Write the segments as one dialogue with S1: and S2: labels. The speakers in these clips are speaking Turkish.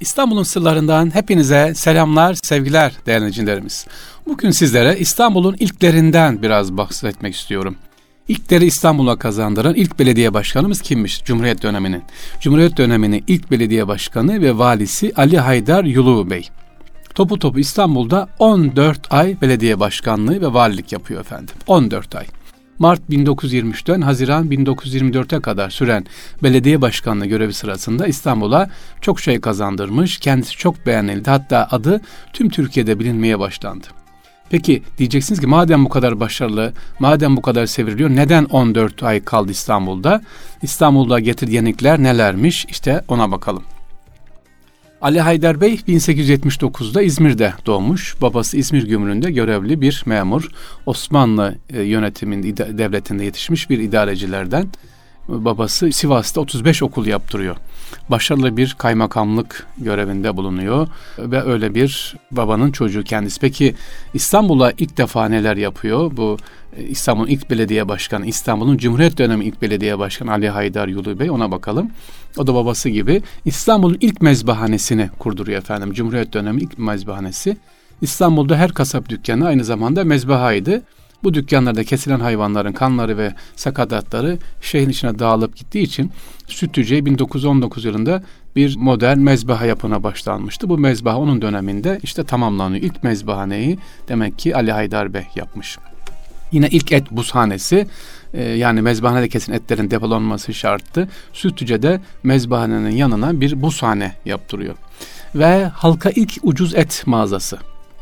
S1: İstanbul'un sırlarından hepinize selamlar, sevgiler değerli dinleyicilerimiz. Bugün sizlere İstanbul'un ilklerinden biraz bahsetmek istiyorum. İlkleri İstanbul'a kazandıran ilk belediye başkanımız kimmiş Cumhuriyet döneminin? Cumhuriyet döneminin ilk belediye başkanı ve valisi Ali Haydar Yulu Bey. Topu topu İstanbul'da 14 ay belediye başkanlığı ve valilik yapıyor efendim. 14 ay. Mart 1923'ten Haziran 1924'e kadar süren belediye başkanlığı görevi sırasında İstanbul'a çok şey kazandırmış, kendisi çok beğenildi. Hatta adı tüm Türkiye'de bilinmeye başlandı. Peki diyeceksiniz ki madem bu kadar başarılı, madem bu kadar sevriliyor neden 14 ay kaldı İstanbul'da? İstanbul'da getirdiği yenilikler nelermiş? İşte ona bakalım. Ali Haydar Bey 1879'da İzmir'de doğmuş. Babası İzmir Gümrüğü'nde görevli bir memur. Osmanlı e, yönetimin devletinde yetişmiş bir idarecilerden. Babası Sivas'ta 35 okul yaptırıyor. Başarılı bir kaymakamlık görevinde bulunuyor ve öyle bir babanın çocuğu kendisi. Peki İstanbul'a ilk defa neler yapıyor? Bu e, İstanbul'un ilk belediye başkanı, İstanbul'un Cumhuriyet dönemi ilk belediye başkanı Ali Haydar Yulu Bey ona bakalım. O da babası gibi İstanbul'un ilk mezbahanesini kurduruyor efendim. Cumhuriyet dönemi ilk mezbahanesi. İstanbul'da her kasap dükkanı aynı zamanda mezbahaydı. Bu dükkanlarda kesilen hayvanların kanları ve sakatatları şehrin içine dağılıp gittiği için Sütlüce'ye 1919 yılında bir modern mezbaha yapına başlanmıştı. Bu mezbaha onun döneminde işte tamamlanıyor. İlk mezbahaneyi demek ki Ali Haydar Bey yapmış. Yine ilk et buzhanesi e, yani mezbahanede kesin etlerin depolanması şarttı. Sütlüce'de mezbahanenin yanına bir buzhane yaptırıyor. Ve halka ilk ucuz et mağazası.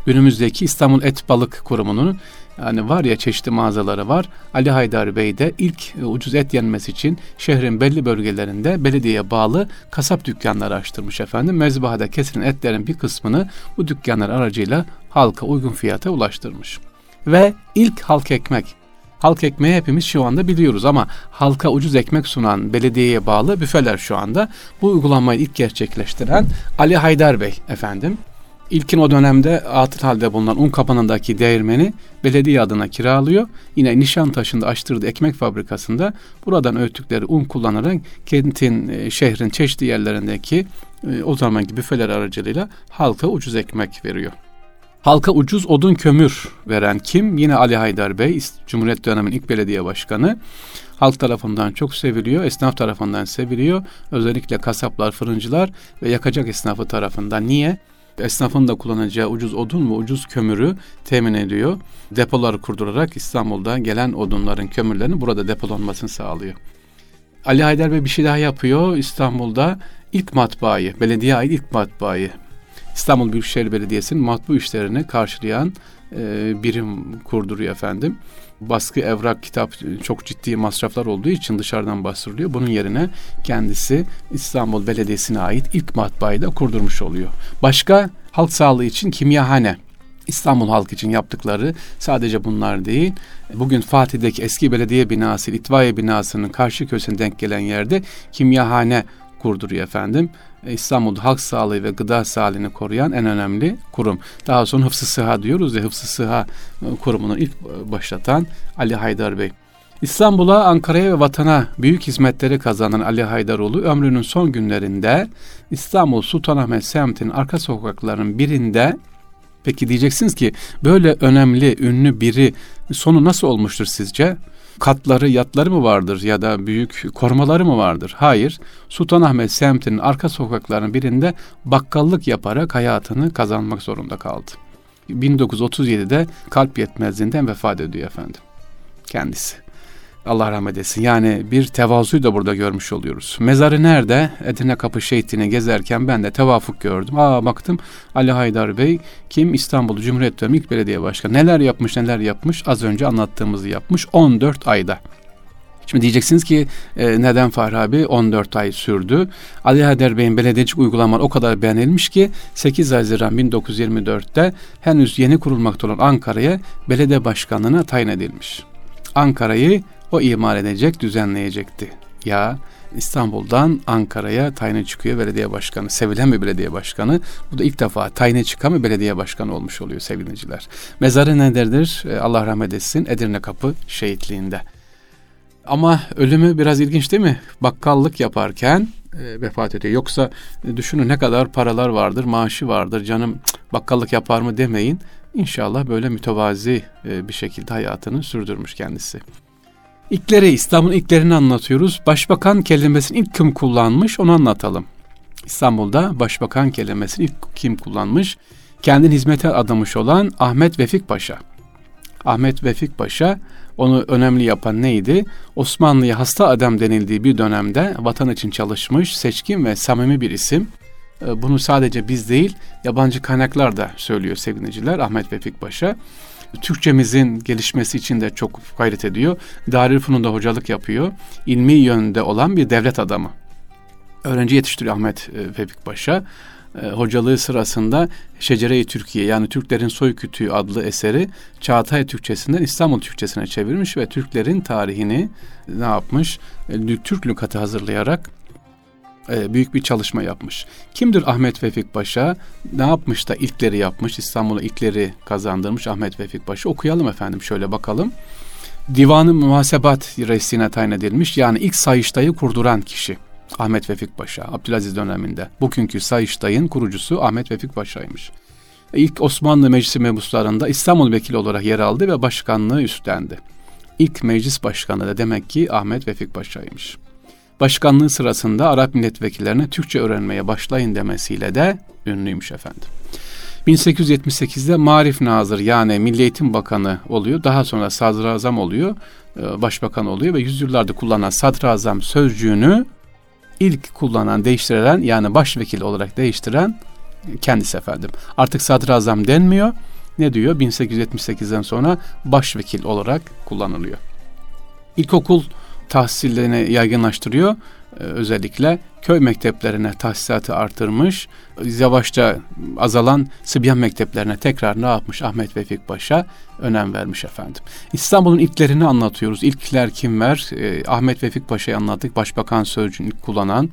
S1: Günümüzdeki İstanbul Et Balık Kurumu'nun yani var ya çeşitli mağazaları var. Ali Haydar Bey de ilk e, ucuz et yenmesi için şehrin belli bölgelerinde belediyeye bağlı kasap dükkanları açtırmış efendim. Mezbahada kesilen etlerin bir kısmını bu dükkanlar aracıyla halka uygun fiyata ulaştırmış. Ve ilk halk ekmek. Halk ekmeği hepimiz şu anda biliyoruz ama halka ucuz ekmek sunan belediyeye bağlı büfeler şu anda. Bu uygulamayı ilk gerçekleştiren Ali Haydar Bey efendim. İlkin o dönemde atıl halde bulunan un kapanındaki değirmeni belediye adına kiralıyor. Yine Nişantaşı'nda açtırdığı ekmek fabrikasında buradan öğüttükleri un kullanarak kentin, e, şehrin çeşitli yerlerindeki e, o zamanki büfeler aracılığıyla halka ucuz ekmek veriyor. Halka ucuz odun kömür veren kim? Yine Ali Haydar Bey, Cumhuriyet döneminin ilk belediye başkanı. Halk tarafından çok seviliyor, esnaf tarafından seviliyor. Özellikle kasaplar, fırıncılar ve yakacak esnafı tarafından. Niye? Esnafın da kullanacağı ucuz odun ve ucuz kömürü temin ediyor. Depolar kurdurarak İstanbul'da gelen odunların, kömürlerin burada depolanmasını sağlıyor. Ali Haydar Bey bir şey daha yapıyor. İstanbul'da ilk matbaayı, belediye ait ilk matbaayı İstanbul Büyükşehir Belediyesi'nin matbu işlerini karşılayan e, birim kurduruyor efendim. Baskı, evrak, kitap çok ciddi masraflar olduğu için dışarıdan bastırılıyor. Bunun yerine kendisi İstanbul Belediyesi'ne ait ilk matbaayı da kurdurmuş oluyor. Başka halk sağlığı için kimyahane. İstanbul halk için yaptıkları sadece bunlar değil. Bugün Fatih'teki eski belediye binası, itfaiye binasının karşı köşesine denk gelen yerde kimyahane kurduruyor efendim. E, İstanbul'da halk sağlığı ve gıda sağlığını koruyan en önemli kurum. Daha sonra Hıfzı Sıha diyoruz ya Hıfzı Sıha e, kurumunu ilk başlatan Ali Haydar Bey. İstanbul'a, Ankara'ya ve vatana büyük hizmetleri kazanan Ali Haydaroğlu ömrünün son günlerinde İstanbul Sultanahmet semtinin arka sokaklarının birinde Peki diyeceksiniz ki böyle önemli, ünlü biri sonu nasıl olmuştur sizce? Katları, yatları mı vardır ya da büyük korumaları mı vardır? Hayır. Sultanahmet semtinin arka sokaklarının birinde bakkallık yaparak hayatını kazanmak zorunda kaldı. 1937'de kalp yetmezliğinden vefat ediyor efendim. Kendisi. Allah rahmet etsin. Yani bir tevazuyu da burada görmüş oluyoruz. Mezarı nerede? Edirne Kapı Şehitliğini gezerken ben de tevafuk gördüm. Aa baktım Ali Haydar Bey kim? İstanbul Cumhuriyet Dönemi ilk belediye başkanı. Neler yapmış neler yapmış az önce anlattığımızı yapmış 14 ayda. Şimdi diyeceksiniz ki e, neden Fahri abi 14 ay sürdü? Ali Haydar Bey'in belediyecilik uygulamaları o kadar beğenilmiş ki 8 Haziran 1924'te henüz yeni kurulmakta olan Ankara'ya belediye başkanlığına tayin edilmiş. Ankara'yı o imal edecek, düzenleyecekti. Ya İstanbul'dan Ankara'ya tayine çıkıyor belediye başkanı. Sevilen bir belediye başkanı. Bu da ilk defa tayine çıkan bir belediye başkanı olmuş oluyor sevgiliciler. Mezarı nelerdir? E, Allah rahmet etsin. Edirne Kapı şehitliğinde. Ama ölümü biraz ilginç değil mi? Bakkallık yaparken e, vefat ediyor. Yoksa e, düşünün ne kadar paralar vardır, maaşı vardır, canım cık, bakkallık yapar mı demeyin. İnşallah böyle mütevazi e, bir şekilde hayatını sürdürmüş kendisi. İlkleri, İstanbul'un ilklerini anlatıyoruz. Başbakan kelimesini ilk kim kullanmış onu anlatalım. İstanbul'da başbakan kelimesini ilk kim kullanmış? Kendini hizmete adamış olan Ahmet Vefik Paşa. Ahmet Vefik Paşa onu önemli yapan neydi? Osmanlı'ya hasta adam denildiği bir dönemde vatan için çalışmış, seçkin ve samimi bir isim. Ee, bunu sadece biz değil, yabancı kaynaklar da söylüyor sevgiliciler Ahmet Vefik Paşa. Türkçemizin gelişmesi için de çok gayret ediyor. Darülfünun'da hocalık yapıyor. İlmi yönde olan bir devlet adamı. Öğrenci yetiştiriyor Ahmet e, Vefik Paşa. E, hocalığı sırasında Şecere-i Türkiye yani Türklerin Soy Kütüğü adlı eseri Çağatay Türkçesinden İstanbul Türkçesine çevirmiş ve Türklerin tarihini ne yapmış? E, Türk lügatı hazırlayarak e, büyük bir çalışma yapmış. Kimdir Ahmet Vefik Paşa? Ne yapmış da ilkleri yapmış? İstanbul'a ilkleri kazandırmış Ahmet Vefik Paşa. Okuyalım efendim şöyle bakalım. Divanı Muhasebat Reisine tayin edilmiş. Yani ilk Sayıştay'ı kurduran kişi. Ahmet Vefik Paşa, Abdülaziz döneminde. Bugünkü Sayıştay'ın kurucusu Ahmet Vefik Paşa'ymış. İlk Osmanlı Meclisi mebuslarında İstanbul Vekili olarak yer aldı ve başkanlığı üstlendi. İlk meclis başkanı da demek ki Ahmet Vefik Paşa'ymış. Başkanlığı sırasında Arap milletvekillerine Türkçe öğrenmeye başlayın demesiyle de ünlüymüş efendim. 1878'de Marif Nazır yani Milli Eğitim Bakanı oluyor. Daha sonra Sadrazam oluyor, e, başbakan oluyor ve yüzyıllardır kullanılan Sadrazam sözcüğünü ilk kullanan, değiştiren yani başvekil olarak değiştiren kendisi efendim. Artık sadrazam denmiyor. Ne diyor? 1878'den sonra başvekil olarak kullanılıyor. İlkokul tahsillerini yaygınlaştırıyor. Ee, özellikle köy mekteplerine tahsisatı artırmış. Yavaşça azalan Sıbyan mekteplerine tekrar ne yapmış Ahmet Vefik Paşa önem vermiş efendim. İstanbul'un ilklerini anlatıyoruz. İlkler kimler? Ee, Ahmet Vefik Paşa'yı anlattık. Başbakan sözcüğünü kullanan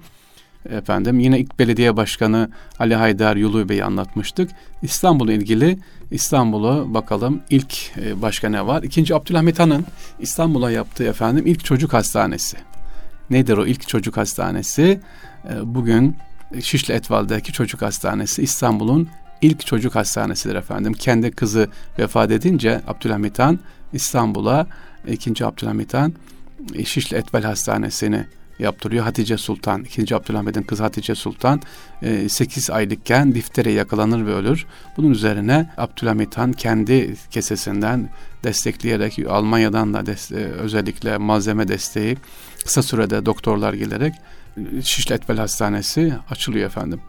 S1: efendim yine ilk belediye başkanı Ali Haydar Yulu Bey'i anlatmıştık. İstanbul'la ilgili İstanbul'u bakalım ilk e, başka ne var? İkinci Abdülhamit Han'ın İstanbul'a yaptığı efendim ilk çocuk hastanesi. Nedir o ilk çocuk hastanesi? E, bugün Şişli Etval'daki çocuk hastanesi İstanbul'un ilk çocuk hastanesidir efendim. Kendi kızı vefat edince Abdülhamit Han İstanbul'a ikinci Abdülhamit Han e, Şişli Etval Hastanesi'ni yaptırıyor. Hatice Sultan, 2. Abdülhamid'in kızı Hatice Sultan 8 e, aylıkken diftere yakalanır ve ölür. Bunun üzerine Abdülhamit Han kendi kesesinden destekleyerek Almanya'dan da özellikle malzeme desteği kısa sürede doktorlar gelerek e, Şişli Etvel Hastanesi açılıyor efendim.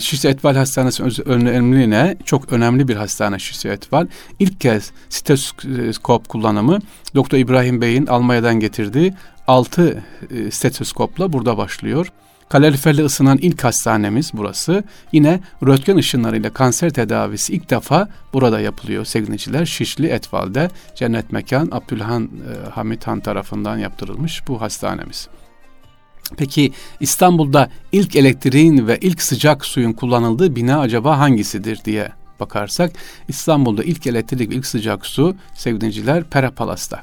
S1: Şişli Etval Hastanesi önemli çok önemli bir hastane Şişli Etval. İlk kez stetoskop kullanımı Doktor İbrahim Bey'in Almanya'dan getirdiği 6 e, stetoskopla burada başlıyor. Kaloriferle ısınan ilk hastanemiz burası. Yine röntgen ışınlarıyla kanser tedavisi ilk defa burada yapılıyor sevgiliciler. Şişli Etval'de cennet mekan Abdülhan e, Hamit Han tarafından yaptırılmış bu hastanemiz. Peki İstanbul'da ilk elektriğin ve ilk sıcak suyun kullanıldığı bina acaba hangisidir diye bakarsak İstanbul'da ilk elektrik ve ilk sıcak su sevgiliciler Pera Palas'ta.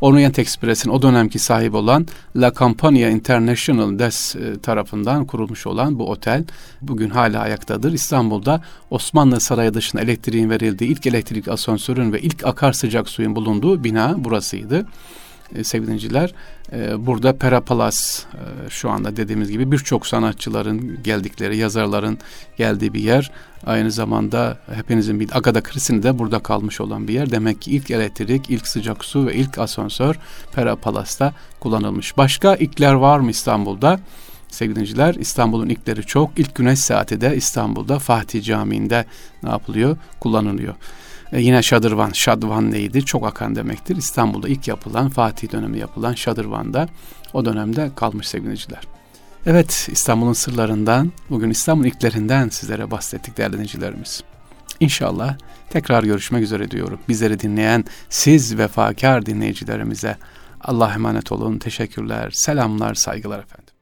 S1: Orient Express'in o dönemki sahibi olan La Campania International Des e, tarafından kurulmuş olan bu otel bugün hala ayaktadır. İstanbul'da Osmanlı Sarayı dışında elektriğin verildiği ilk elektrik asansörün ve ilk akar sıcak suyun bulunduğu bina burasıydı e, sevgili e, burada Perapalas e, şu anda dediğimiz gibi birçok sanatçıların geldikleri, yazarların geldiği bir yer. Aynı zamanda hepinizin bir Agada Kristi'nin de burada kalmış olan bir yer. Demek ki ilk elektrik, ilk sıcak su ve ilk asansör Perapalas'ta kullanılmış. Başka ilkler var mı İstanbul'da? Sevgili İstanbul'un ilkleri çok. İlk güneş saati de İstanbul'da Fatih Camii'nde ne yapılıyor? Kullanılıyor. E yine Şadırvan, Şadvan neydi? Çok akan demektir. İstanbul'da ilk yapılan, Fatih dönemi yapılan Şadırvan'da o dönemde kalmış sevgiliciler. Evet, İstanbul'un sırlarından, bugün İstanbul ilklerinden sizlere bahsettik değerli dinleyicilerimiz. İnşallah tekrar görüşmek üzere diyorum. Bizleri dinleyen siz vefakar dinleyicilerimize Allah emanet olun. Teşekkürler, selamlar, saygılar efendim.